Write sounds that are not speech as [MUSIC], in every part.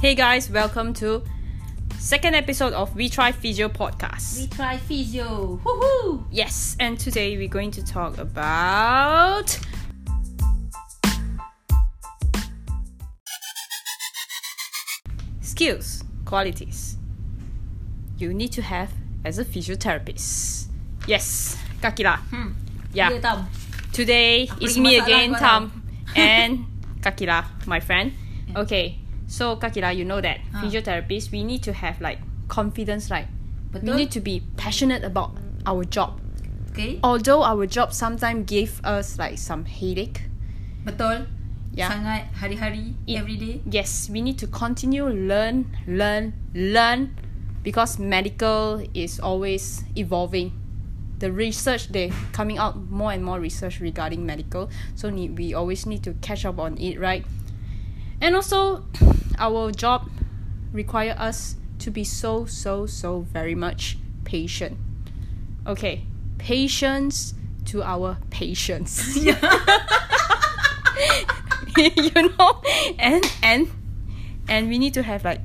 Hey guys, welcome to second episode of We Try Physio podcast. We try physio. Woohoo! Yes, and today we're going to talk about skills, qualities you need to have as a physiotherapist. Yes, Kakila. Hmm. Yeah. Today it's lagi me again, kau Tam, and Kakila, my friend. [LAUGHS] Okay, so Kakila, you know that Ah. physiotherapists we need to have like confidence, right? We need to be passionate about our job. Okay. Although our job sometimes give us like some headache. Betul. Yeah. Sangat hari-hari, everyday. Yes, we need to continue learn, learn, learn, because medical is always evolving. The research they coming out more and more research regarding medical, so we always need to catch up on it, right? And also, our job require us to be so so so very much patient. Okay, patience to our patients. [LAUGHS] [LAUGHS] you know and and and we need to have like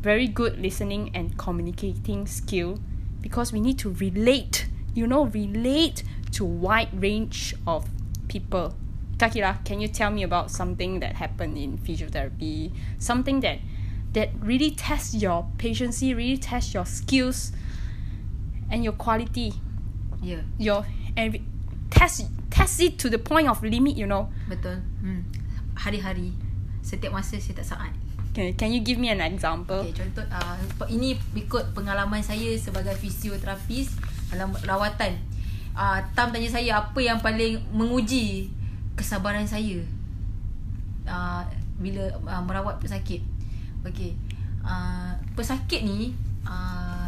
very good listening and communicating skill because we need to relate you know relate to wide range of people kakira can you tell me about something that happened in physiotherapy something that that really tests your patience really tests your skills and your quality Ya, your and test test it to the point of limit you know betul. Hmm. Hari-hari. Setiap masa tak saat. Can, can you give me an example? Okay, contoh uh, ini ikut pengalaman saya sebagai fisioterapis dalam rawatan. Uh, Tam tanya saya apa yang paling menguji kesabaran saya uh, bila uh, merawat pesakit. Okey. Uh, pesakit ni uh,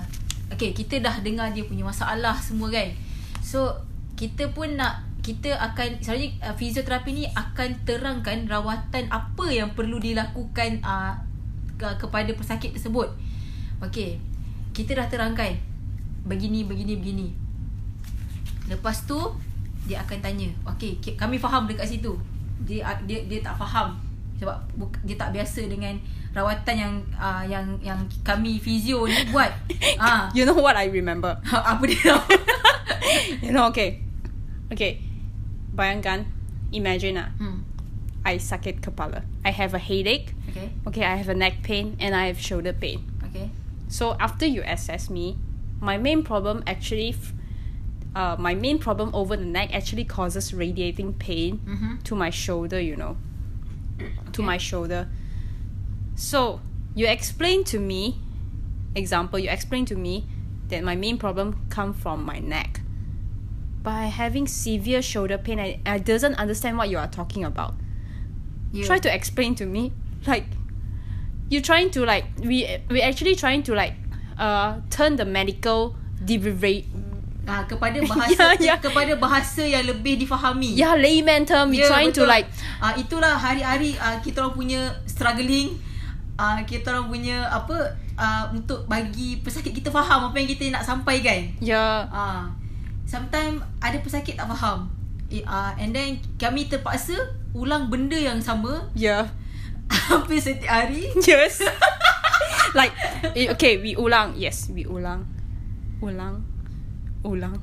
okey kita dah dengar dia punya masalah semua kan. So kita pun nak kita akan selalunya uh, fizioterapi ni akan terangkan rawatan apa yang perlu dilakukan uh, ke, kepada pesakit tersebut. Okey. Kita dah terangkan begini begini begini. Lepas tu dia akan tanya, "Okey, kami faham dekat situ." Dia dia dia tak faham sebab dia tak biasa dengan rawatan yang uh, yang yang kami fizio ni buat. [LAUGHS] Ah, You know what I remember? [LAUGHS] apa dia? [LAUGHS] you know, okay. Okay. Bayangkan, imagine ah, hmm. I sakit kepala. I have a headache. Okay. Okay, I have a neck pain and I have shoulder pain. Okay. So after you assess me, my main problem actually, f- uh, my main problem over the neck actually causes radiating pain Mhm. to my shoulder. You know, to my shoulder. So you explain to me, example, you explain to me that my main problem come from my neck. By having severe shoulder pain, I, I doesn't understand what you are talking about. You. Try to explain to me, like you're trying to like we we actually trying to like uh turn the medical derivative Ah, kepada [LAUGHS] bahasa Ya, ya. kepada bahasa yang lebih difahami. yeah layman term we Ya, trying to betul. like ah itulah hari-hari ah, kita orang punya struggling ah kita orang punya apa ah, untuk bagi pesakit kita faham apa yang kita nak sampaikan. yeah Ah sometimes ada pesakit tak faham. Eh, ah and then kami terpaksa ulang benda yang sama yeah [LAUGHS] hampir setiap hari. yes [LAUGHS] like eh, okay we ulang yes we ulang ulang ulang.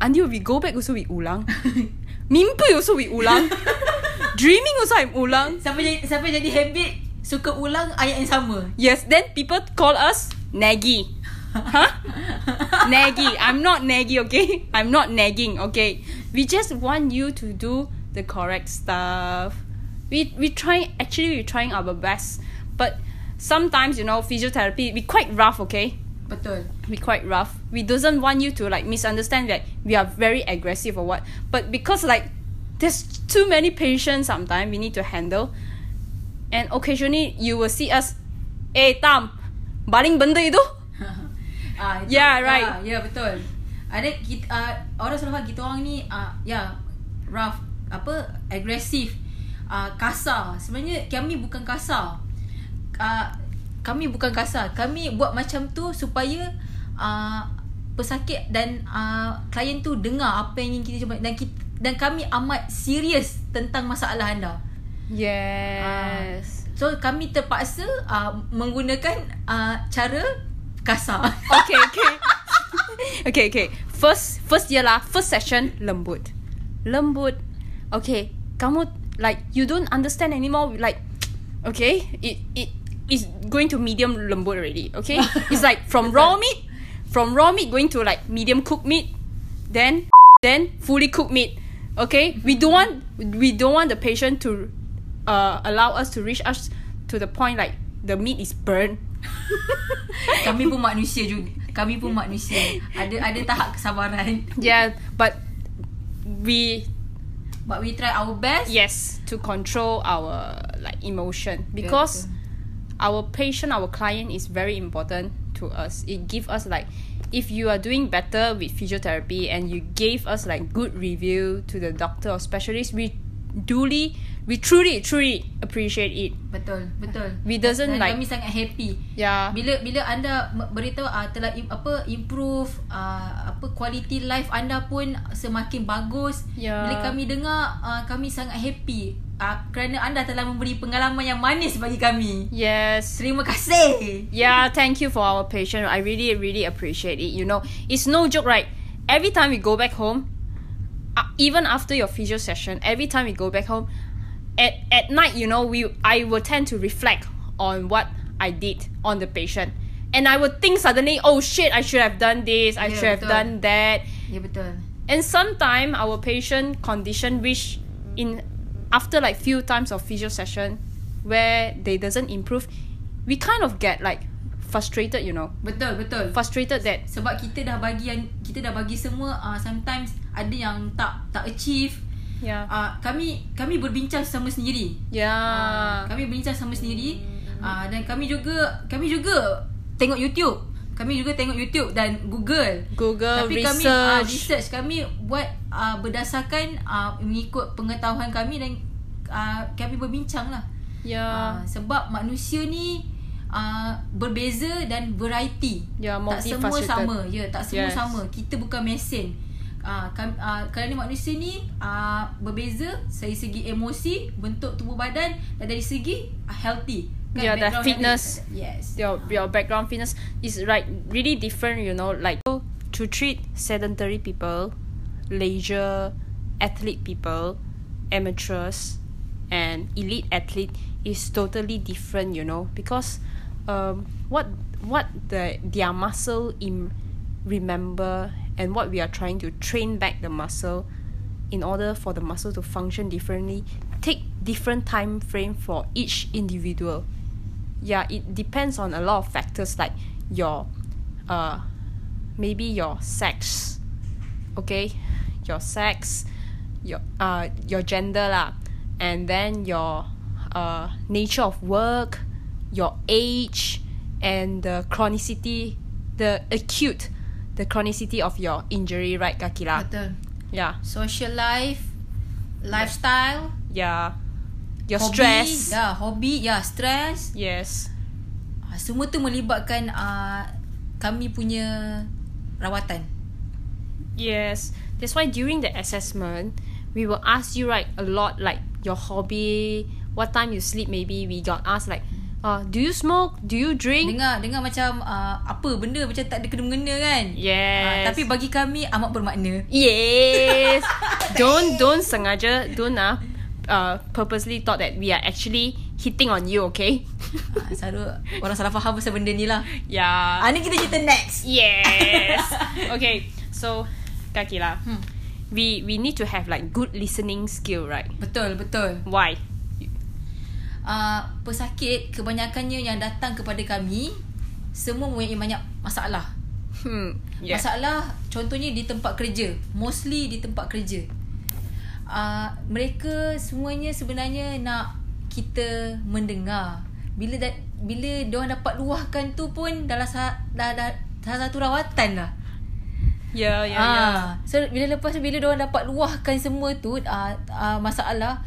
Until we go back also we ulang. [LAUGHS] Mimpi also we ulang. Dreaming also I'm ulang. Sampai jadi sampai jadi habit suka ulang ayat yang sama. yes then people call us naggy huh? Naggy I'm not naggy okay? I'm not nagging okay? We just want you to do the correct stuff. We we try actually we trying our best but sometimes you know physiotherapy we quite rough okay? Betul. We quite rough we doesn't want you to like misunderstand that we are very aggressive or what but because like there's too many patients sometimes we need to handle and occasionally you will see us eh tam baling benda itu [LAUGHS] ah, itu, Yeah, right. Ah, yeah, betul. Ada kita uh, orang selalu kita orang ni uh, ya yeah, rough apa agresif uh, kasar. Sebenarnya kami bukan kasar. Uh, kami bukan kasar. Kami buat macam tu supaya uh, pesakit dan uh, klien tu dengar apa yang ingin kita cuba dan kita, dan kami amat serius tentang masalah anda. yes So kami terpaksa uh, menggunakan uh, cara kasar. [LAUGHS] okay, okay. okay, okay. First first year lah, first session lembut. Lembut. Okay, kamu like you don't understand anymore like okay, it it is going to medium lembut already, okay? [LAUGHS] it's like from raw meat from raw meat going to like medium cooked meat, then [LAUGHS] then fully cooked meat. Okay? We don't want we don't want the patient to uh allow us to reach us to the point like the meat is burned. [LAUGHS] kami pun manusia juga. Kami pun manusia. Ada ada tahap kesabaran. Yeah, but we But we try our best. yes to control our like emotion because our patient our client is very important to us. It give us like if you are doing better with physiotherapy and you gave us like good review to the doctor or specialist we duly we truly truly appreciate it Betul, betul. We doesn't Dan like- kami sangat happy. yeah Bila bila anda beritahu uh, telah im, apa improve uh, apa quality life anda pun semakin bagus. Ya. Bila kami dengar uh, kami sangat happy uh, kerana anda telah memberi pengalaman yang manis bagi kami. yes Terima kasih. yeah thank you for our patient i really really appreciate it you know it's no joke right every time we go back home uh, even after your physio session every time we go back home at, at night you know we i will tend to reflect on what i did on the patient and i would think suddenly oh shit i should have done this i Yeah, should have betul. done that Ya betul. and sometime our patient condition which in after like few times of physio session where they doesn't improve we kind of get like frustrated you know Betul, betul. frustrated that Sebab kita dah bagi yang kita dah bagi semua uh, sometimes ada yang tak tak achieve. Yeah Uh, kami kami berbincang sama sendiri. yeah Kami bincang sama sendiri uh, dan kami juga kami juga tengok YouTube. Kami juga tengok YouTube dan Google. Google Tapi kami uh, research research kami buat uh, berdasarkan uh, mengikut pengetahuan kami dan uh, kami berbincang lah. yeah Uh, sebab manusia ni uh, berbeza dan variety. Ya, tak semua sama. Ya, tak semua Yes. sama. Kita bukan mesin. Uh, kan, uh, kerana manusia ni uh, berbeza dari segi emosi, bentuk tubuh badan dan dari segi uh, healthy. Yeah, the background fitness. healthy. Yes. your your background fitness is like really different you know like to treat sedentary people leisure athlete people amateurs and elite athlete is totally different you know because um what what the their muscle in remember and what we are trying to train back the muscle in order for the muscle to function differently take different time frame for each individual. Yeah it depends on a lot of factors like your uh maybe your sex okay? Your sex your uh your gender lah and then your uh nature of work your age and the chronicity the acute the chronicity of your injury right kakila Betul. yeah Social life, lifestyle, yeah your hobi, stress ya, hobi, ya, stress. yes Ah, Semua tu melibatkan uh, kami punya rawatan. Yes. That's why during the assessment, we will ask you right a lot like your hobby, what time you sleep maybe. We got asked like, uh, do you smoke? Do you drink? Dengar dengar macam uh, apa benda macam tak ada kena-mengena kan? Yes. Ah, tapi bagi kami amat bermakna. Yes. [LAUGHS] don't don't sengaja don't ah uh, purposely thought that we are actually hitting on you, okay? Ah, selalu orang salah faham pasal benda ni lah. yeah. Ah, ni kita cerita next. Yes. [LAUGHS] okay. So, Kakila, Hmm. we we need to have like good listening skill, right? Betul, betul. Why? Uh, pesakit kebanyakannya yang datang kepada kami semua mempunyai banyak masalah. Hmm. Yeah. Masalah contohnya di tempat kerja, mostly di tempat kerja. Uh, mereka semuanya sebenarnya nak kita mendengar. Bila da, bila dia dapat luahkan tu pun dalam sa, dah, dah, salah satu rawatan lah. Yeah, yeah, yeah. Ah, so bila lepas bila dia orang dapat luahkan semua tu uh, uh, masalah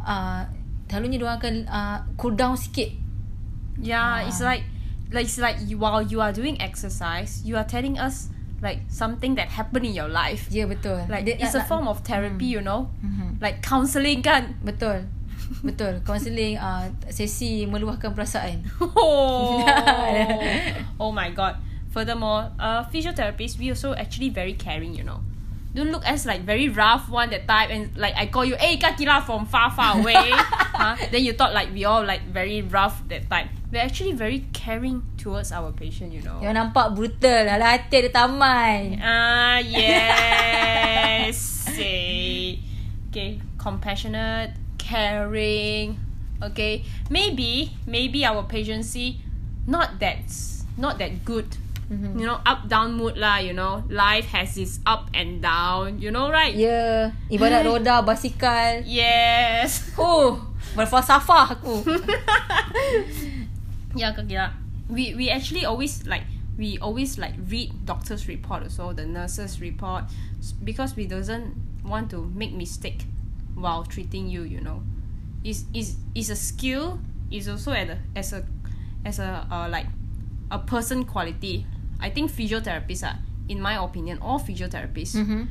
uh, selalunya dia akan uh, cool down sikit. Yeah, it's Ah. like like it's like you, while you are doing exercise, you are telling us like something that happened in your life. Yeah, betul. Like Dia it's a nak- form of therapy, you know. Mhm. Like counselling kan. Betul. [LAUGHS] Betul. Counselling uh, sesi meluahkan perasaan. [LAUGHS] Oh, [LAUGHS] oh my god. Furthermore, uh, physiotherapists, we also actually very caring, you know. Don't look as like very rough one that type and like I call you, hey Kakira from far, far away. [LAUGHS] huh? Then you thought like we all like very rough that type. We're actually very caring towards our patient, you know. Yang nampak brutal. Alah hati ada taman. Ah, [LAUGHS] yes. Say. Okay, compassionate, caring. Okay, maybe maybe our patiency not that not that good. Mhm. You know, up down mood lah. You know, life has its up and down. You know, right? Ya, ibarat roda basikal. Yes. Oh, berfalsafah aku. [LAUGHS] yeah, Kakira. We we actually always like we always like read doctor's report also the nurse's report because we doesn't want to make mistake while treating you. You know, is is is a skill. Is also at a, as a as a uh, like a person quality. I think physiotherapists are, in my opinion, all physiotherapists Mhm.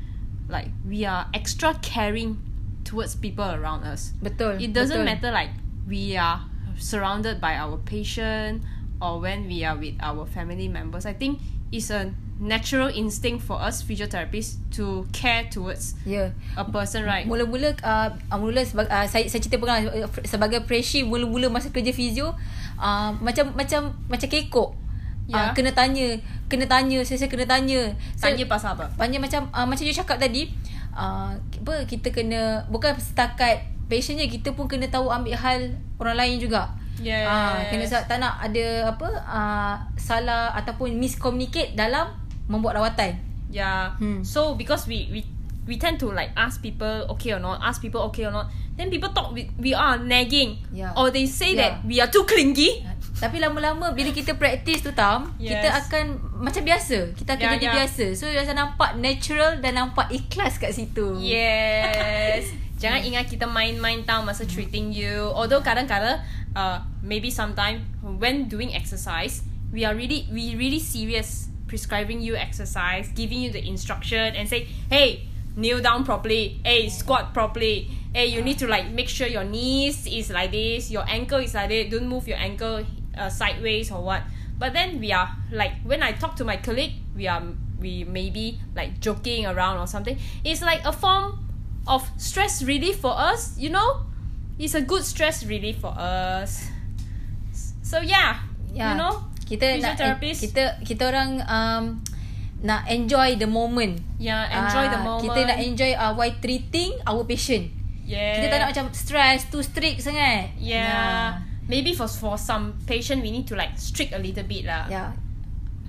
like we are extra caring towards people around us. Betul. It doesn't betul. matter like we are surrounded by our patient or when we are with our family members. I think it's a natural instinct for us physiotherapists to care towards Ya. a person, right? Mula-mula uh, uh, mula sebagai uh, saya saya cerita pengalaman uh, sebagai preshi mula-mula masa kerja fizio uh, macam macam macam kekok. Uh, Ya. kena tanya, kena tanya, saya, saya kena tanya. Saya, Tanya pasal apa? Banyak macam uh, macam you cakap tadi uh, apa kita kena bukan setakat je kita pun kena tahu ambil hal orang lain juga. Yes. Ah, kena tak nak ada apa uh, salah ataupun miscommunicate dalam membuat rawatan. Yeah. Hmm. So because we we we tend to like ask people okay or not, ask people okay or not. Then people talk we, we are nagging. Yeah. Or they say Yeah. that we are too clingy. Tapi lama-lama bila kita practice tu tam, Yes. kita akan macam biasa. Kita akan Yeah, jadi yeah. biasa. So rasa nampak natural dan nampak ikhlas kat situ. Yes. [LAUGHS] Jangan ingat kita main-main tau masa treating you. Although kadang-kadang uh, maybe sometime when doing exercise, we are really we really serious prescribing you exercise, giving you the instruction and say, "Hey, kneel down properly. Hey, squat properly. Hey, you need to like make sure your knees is like this, your ankle is like this. Don't move your ankle uh, sideways or what." But then we are like when I talk to my colleague, we are we maybe like joking around or something. It's like a form of stress relief for us, you know? It's a good stress relief for us. So yeah, Ya. you know, kita nak physiotherapist. kita kita orang um, nak enjoy the moment. yeah, enjoy the Ah, moment. Kita nak enjoy uh, while treating our patient. yeah. Kita tak nak macam stress, too strict sangat. yeah. Maybe for for some patient we need to like strict a little bit lah. Ya.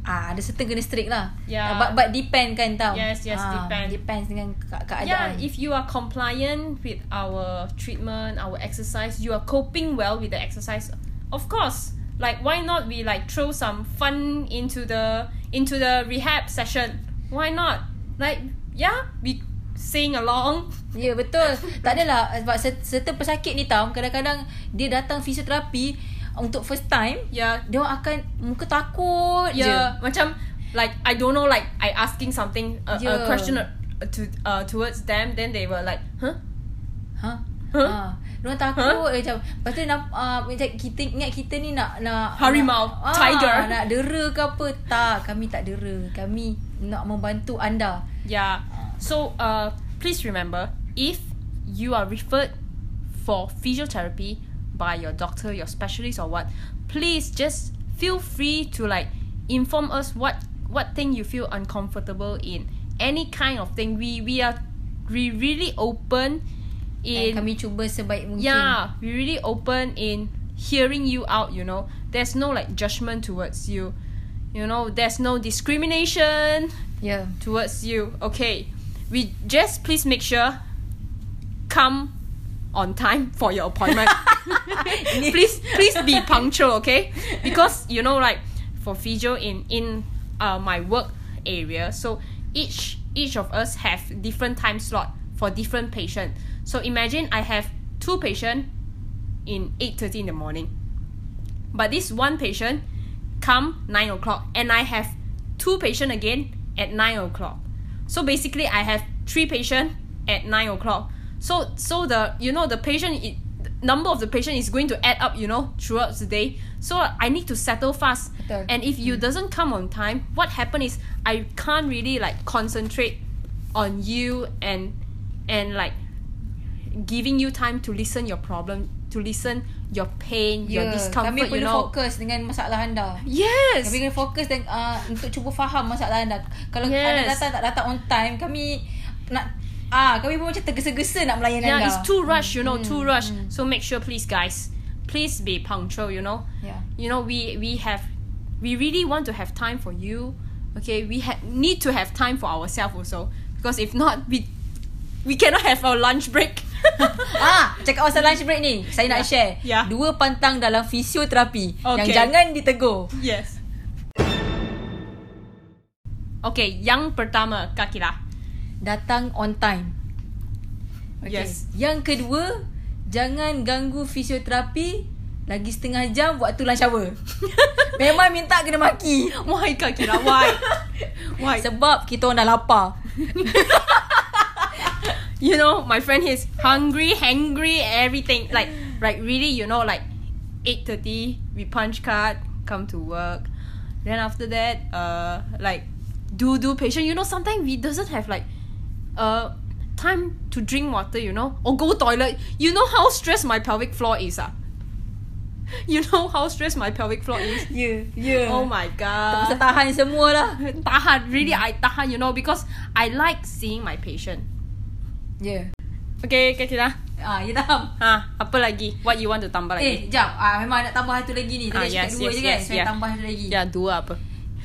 Ah, ada certain kena strict lah. Yeah. Ah, But, but depend kan tau. Yes, yes, Ah, depend. Depends dengan ke- Yeah, keadaan. if you are compliant with our treatment, our exercise, you are coping well with the exercise. Of course, like why not we like throw some fun into the into the rehab session? Why not? Like yeah, we sing along. Ya betul Tak adalah Sebab serta pesakit ni tau Kadang-kadang Dia datang fisioterapi Untuk first time Yeah, Dia akan Muka takut yeah. je Macam like I don't know, like I asking something a, a Yeah. question uh, to uh towards them, then they were like, huh? Ha? Huh? Ha. Dia orang takut huh? macam Lepas tu nak, uh, macam kita ingat kita ni nak nak Harimau, nak, ah, tiger. Nak dera ke apa Tak Kami tak dera Kami nak membantu anda Yeah. So uh please remember if you are referred for physiotherapy by your doctor, your specialist or what, please just feel free to like inform us what what thing you feel uncomfortable in. Any kind of thing. We we are we really open in kami cuba sebaik mungkin yeah, we really open in hearing you out, you know. There's no like judgment towards you. You know, there's no discrimination Ya towards you. Okay, we just please make sure come on time for your appointment. [LAUGHS] please, please be punctual. Okay, because you know, like for physio in in uh, my work area, so each each of us have different time slot for different patient. So imagine I have two patient in eight thirty in the morning, but this one patient come nine o'clock, and I have two patient again at nine o'clock. So basically, I have three patient at nine o'clock. So so the you know the patient it, number of the patient is going to add up, you know, throughout the day. So I need to settle fast. And if you doesn't come on time, what happen is I can't really like concentrate on you and and like giving you time to listen your problem, to listen your pain, your Ya, discomfort, kami you perlu know. fokus dengan masalah anda. Yes. Kami kena fokus dan uh, untuk cuba faham masalah anda. Kalau Yes. anda datang tak datang on time, kami nak ah kami pun macam tergesa-gesa nak melayan yeah, anda. it's too rush, you know, too Hmm, rush. So make sure, please, guys, please be punctual. You know, Yeah. you know, we we have, we really want to have time for you. Okay, we ha- need to have time for ourselves also because if not, we we cannot have our lunch break. [LAUGHS] ah, cakap pasal lunch break ni, saya nak Yeah. share. Yeah. Dua pantang dalam fisioterapi yang Okay. jangan ditegur. yes. Okay, yang pertama, Kakila. Datang on time. Okay. Yes. Yang kedua, jangan ganggu fisioterapi lagi setengah jam waktu lunch hour. [LAUGHS] Memang minta kena maki. Why, Kakila? Why? [LAUGHS] Why? Sebab kita orang dah lapar. You know, my friend is hungry, hangry, everything. Like, like really, you know, like eight thirty, we punch card, come to work. Then after that, uh, like do do patient. You know, sometimes we doesn't have like, uh, time to drink water. You know, or go toilet. You know how stressed my pelvic floor is, ah. [LAUGHS] You know how stressed my pelvic floor is. [LAUGHS] Yeah, yeah. Oh my Tak bisa god. tahan semua lah. [LAUGHS] Tahan, really I tahan, you know, because I like seeing my patient. Ya. Okay, Kakila. Ah, ya faham. Ha, apa lagi? What you want to tambah lagi? Eh, jap. Ah, memang nak tambah satu lagi ni. Tadi Ah, cakap yes, dua yes, je kan? yes, Saya yeah. tambah satu lagi. Ya, dua apa?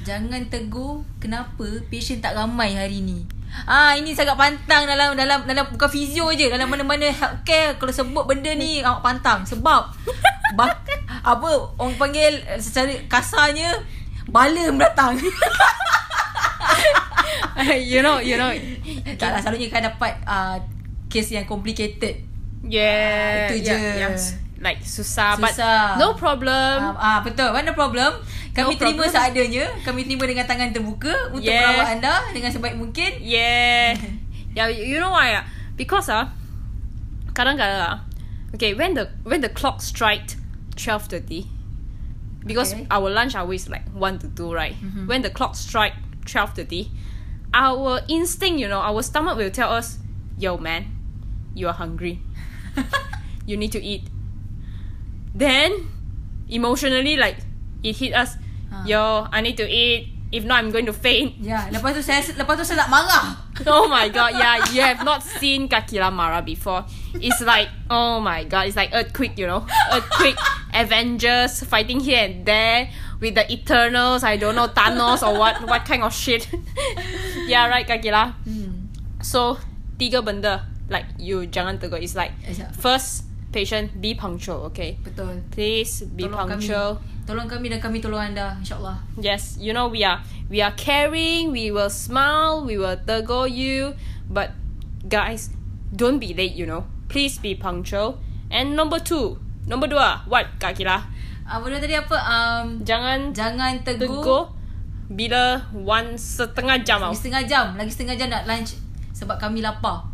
Jangan tegur kenapa patient tak ramai hari ni. Ah ini sangat pantang dalam dalam dalam bukan fizio je dalam mana-mana healthcare kalau sebut benda ni [LAUGHS] awak pantang sebab ba, [LAUGHS] apa orang panggil eh, secara kasarnya bala mendatang. [LAUGHS] you know, you know. tak lah selalunya kan dapat uh, case yang complicated. Yeah, Ah, itu yeah, je. yang s- like susah, but Susah. no problem. Ah betul, mana problem? Kami No terima problem. seadanya, kami terima dengan tangan terbuka untuk Yeah. merawat anda dengan sebaik mungkin. yeah. [LAUGHS] yeah, you know why? ah? Because ah, kadang-kadang ah, okay, when the when the clock strike 12:30 because Okay. our lunch hour is like 1 to 2, right? Mhm. When the clock strike 12:30, our instinct, you know, our stomach will tell us, "Yo man, you are hungry. [LAUGHS] you need to eat." Then emotionally like it hit us, Ah. "Yo, I need to eat. If not I'm going to faint." Ya, lepas tu saya lepas tu saya nak marah. [LAUGHS] oh my god, yeah, you have not seen Kakila Mara before. It's like, oh my god, it's like earthquake, you know? Earthquake, Avengers fighting here and there with the Eternals, I don't know, Thanos or what what kind of shit. [LAUGHS] yeah, right, Kakila. Hmm. So, tiga benda like you jangan tegur. It's like Ajak. first patient be punctual, okay? Betul. Please be Tolong punctual. Kami. Tolong kami dan kami tolong anda insyaallah. Yes, you know we are we are caring, we will smile, we will tegur you, but guys, don't be late, you know. Please be punctual. And number two, number dua, what Kak Kila? Ah benda tadi apa? Um Jangan jangan tegur, tegur bila one setengah jam lagi setengah jam, lagi setengah jam nak lunch sebab kami lapar.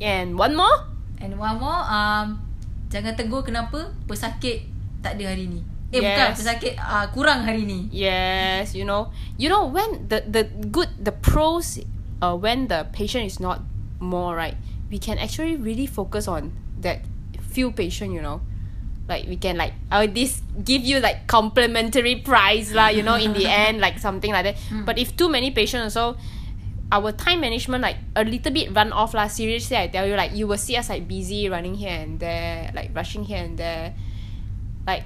And one more, And one more um jangan tegur kenapa pesakit tak ada hari ni. Eh Yes. bukan, pesakit uh, kurang hari ni. yes, you know, you know when the the good the pros, uh, when the patient is not more right, we can actually really focus on that few patient, you know. like we can like uh, this give you like complimentary prize lah you know in the [LAUGHS] end like something like that but if too many patients also our time management like a little bit run off lah. Seriously I tell you like you will see us like busy running here and there like rushing here and there. Like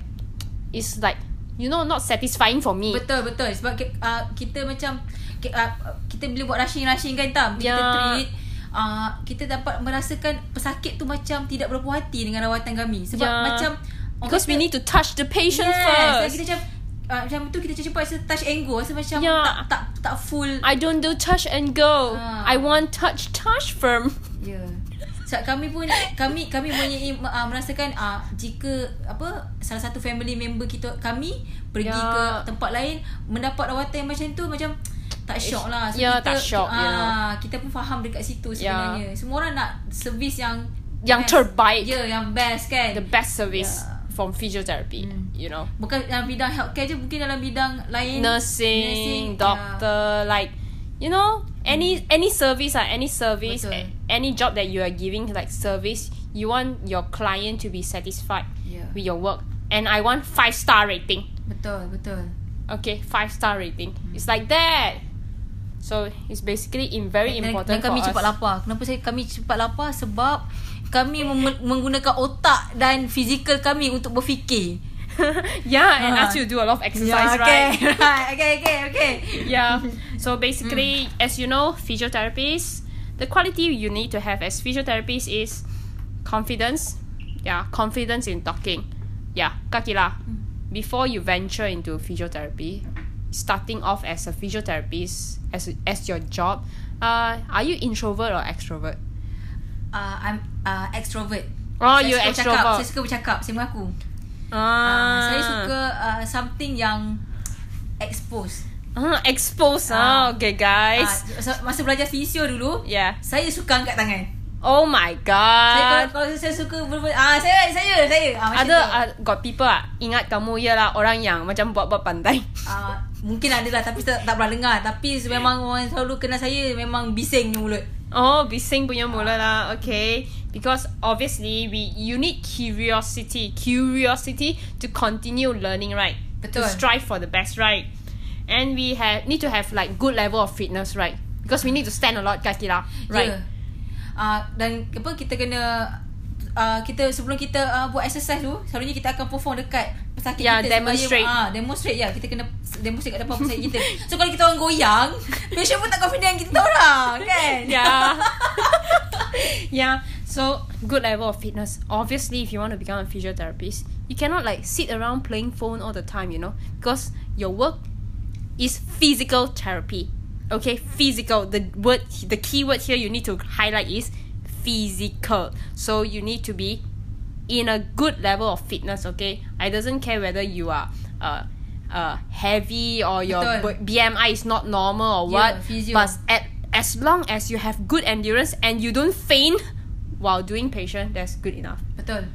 it's like you know not satisfying for me. Betul betul. Sebab uh, kita macam uh, kita bila buat rushing-rushing kan tam? Kita Ya. treat uh, kita dapat merasakan pesakit tu macam tidak berpuas hati dengan rawatan kami. Sebab Ya. macam because we kata- need to touch the patient yes, first. kita macam uh, macam tu kita cepat rasa touch and go. Rasa macam Ya. tak tak tak full I don't do touch and go Ah. I want touch touch firm Ya. Sebab kami pun kami kami mempunyai uh, merasakan uh, jika apa salah satu family member kita kami pergi Ya. ke tempat lain mendapat rawatan yang macam tu macam tak syok lah. Ya, tak syok, you ah, kita pun faham dekat situ Ya. sebenarnya. Semua orang nak servis yang yang Best. terbaik, Ya, yang best kan. the best service Yeah. From physiotherapy. Mm. You know, Bukan dalam bidang healthcare je, mungkin dalam bidang lain. nursing, ya. doctor, like you know, any any service ah, any service, Betul. any job that you are giving like service, you want your client to be satisfied Ya. with your work, and I want five star rating. Betul, betul. Okay, five star rating. It's like that. So it's basically in very dan, important dan kami for cepat us. lapar. Kenapa saya kami cepat lapar? Sebab kami mem- menggunakan otak dan fizikal kami untuk berfikir. [LAUGHS] yeah, and Ah. as you do a lot of exercise, okay, right? [LAUGHS] right. Okay, okay, okay. yeah. [LAUGHS] So basically, as you know, physiotherapists, the quality you need to have as physiotherapists is confidence. Yeah, confidence in talking. Yeah, kakila. Before you venture into physiotherapy, starting off as a physiotherapist as as your job, uh, are you introvert or extrovert? Uh, I'm uh, extrovert. Oh, saya you extrovert. Saya suka bercakap. Saya mengaku. Ah, Uh, saya suka uh, something yang expose. Ah, expose. Ah. Ah, okay, Uh, guys. masa belajar fisio dulu, yeah. saya suka angkat tangan. Oh my Saya kalau, god. kalau saya suka ber, ah saya saya saya ah, Ada uh, got people ah ingat kamu ialah orang yang macam buat-buat pandai. [LAUGHS] Ah, mungkin ada lah tapi tak, tak pernah dengar tapi memang orang selalu kenal saya memang bising mulut. Oh, bising punya mula lah. Okay. Because obviously we you need curiosity, curiosity to continue learning, right? To Betul. strive for the best, right? And we have need to have like good level of fitness, right? Because we need to stand a lot, kaki lah, right? Yeah. Uh, dan apa kita kena uh, kita sebelum kita uh, buat exercise tu selalunya kita akan perform dekat pesakit Yeah, kita demonstrate. supaya, uh, demonstrate ya kita kena demonstrate kat depan pesakit kita so kalau kita orang goyang [LAUGHS] patient pun tak confident kita orang kan yeah. Yeah. So good level of fitness. Obviously, if you want to become a physiotherapist, you cannot like sit around playing phone all the time, you know, because your work is physical therapy. Okay, physical. The word, the key word here you need to highlight is physical. So you need to be in a good level of fitness. Okay, I doesn't care whether you are uh, uh heavy or your Betul. BMI is not normal or Yeah, what. physio. But at as long as you have good endurance and you don't faint while doing patient, that's good enough. betul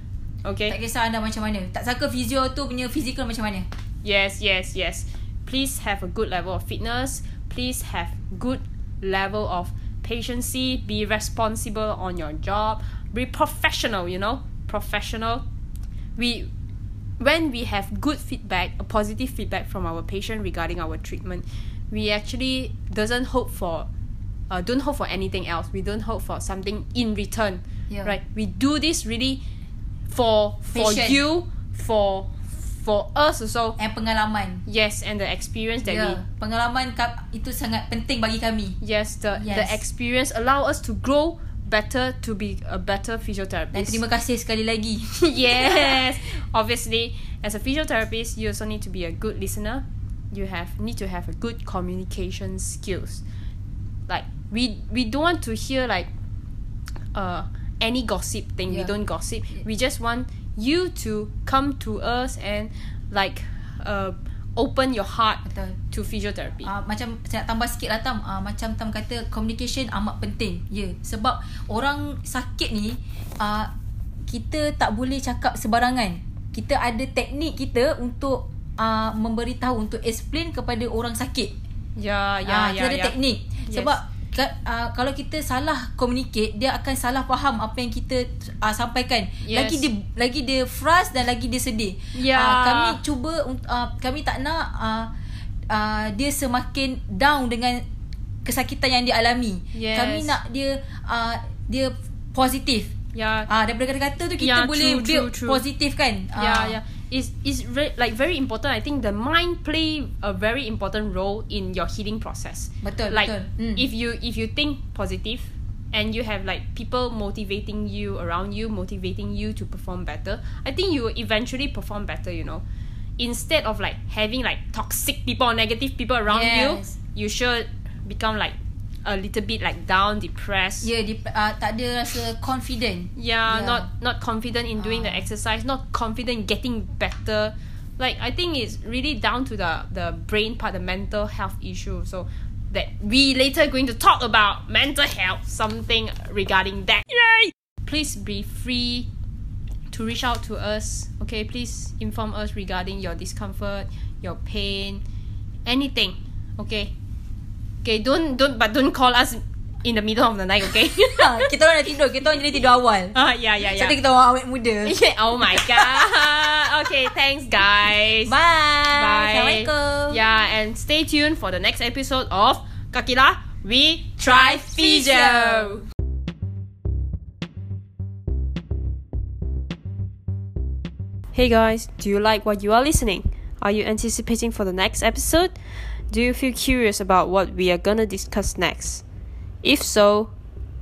tak Okay. kisah anda macam mana tak sangka fizio tu punya physical macam mana Yes, yes, yes. Please have a good level of fitness. Please have good level of patiency. Be responsible on your job. Be professional. You know, professional. We when we have good feedback, a positive feedback from our patient regarding our treatment, we actually doesn't hope for, uh, don't hope for anything else. We don't hope for something in return, Yeah. right? We do this really for for Patient. you, for for us also. and pengalaman Yes, and the experience that ya we pengalaman itu sangat penting bagi kami yes the the Yes. experience allow us to grow better to be a better dan physiotherapist. terima kasih sekali lagi [LAUGHS] yes obviously as a physiotherapist you also need to be a good listener you have need to have a good communication skills like we we don't want to hear like uh any gossip thing. We Yeah. don't gossip. We just want you to come to us and like uh open your heart betul. to physiotherapy. Uh, macam saya nak tambah sikit lah Tam. Uh, Macam Tam kata Communication amat penting. Ya yeah. Sebab Orang sakit ni uh, Kita tak boleh cakap sebarangan. Kita ada teknik kita Untuk uh, Memberitahu Untuk explain kepada orang sakit. Yeah Ah, yeah Kita yeah ada yeah teknik Yes. Sebab uh, Kalau kita salah communicate Dia akan salah faham Apa yang kita uh, Sampaikan Yes. Lagi dia Lagi dia frust Dan lagi dia sedih Ya. Ah, Kami cuba uh, Kami tak nak uh, uh, Dia semakin Down dengan Kesakitan yang dia alami Yes. Kami nak dia uh, Dia Positif yeah Ah daripada kata-kata tu kita Yeah, boleh true, build true, true. positif kan. yeah Ah. yeah is is re- like very important i think the mind play a very important role in your healing process Betul, like betul. Mm. if you if you think positive and you have like people motivating you around you motivating you to perform better i think you will eventually perform better you know instead of like having like toxic people or negative people around Yes. you you should become like a little bit like down depressed Yeah, dia uh, tak ada rasa confident. yeah, Yeah. not not confident in doing the Ah. exercise not confident in getting better like i think it's really down to the the brain part the mental health issue so that we later going to talk about mental health something regarding that yay please be free to reach out to us. Okay, please inform us regarding your discomfort, your pain, anything. Okay. Okay, don't don't but don't call us in the middle of the night, okay? [LAUGHS] kita orang dah tidur. Kita orang jadi tidur awal. Ah, yeah, yeah, yeah. Jadi kita orang awet muda. [LAUGHS] Yeah, oh my god. okay, thanks guys. Bye. Bye. Assalamualaikum. Yeah, and stay tuned for the next episode of Kakila We Try Physio. Hey guys, do you like what you are listening? Are you anticipating for the next episode? Do you feel curious about what we are gonna discuss next? If so,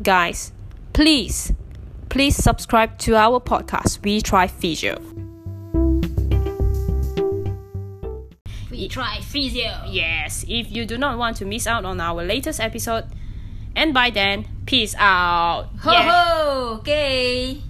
guys, please, please subscribe to our podcast, We Try Physio. We try physio. Yes, if you do not want to miss out on our latest episode, and by then, peace out. Ho Yeah. ho. Okay.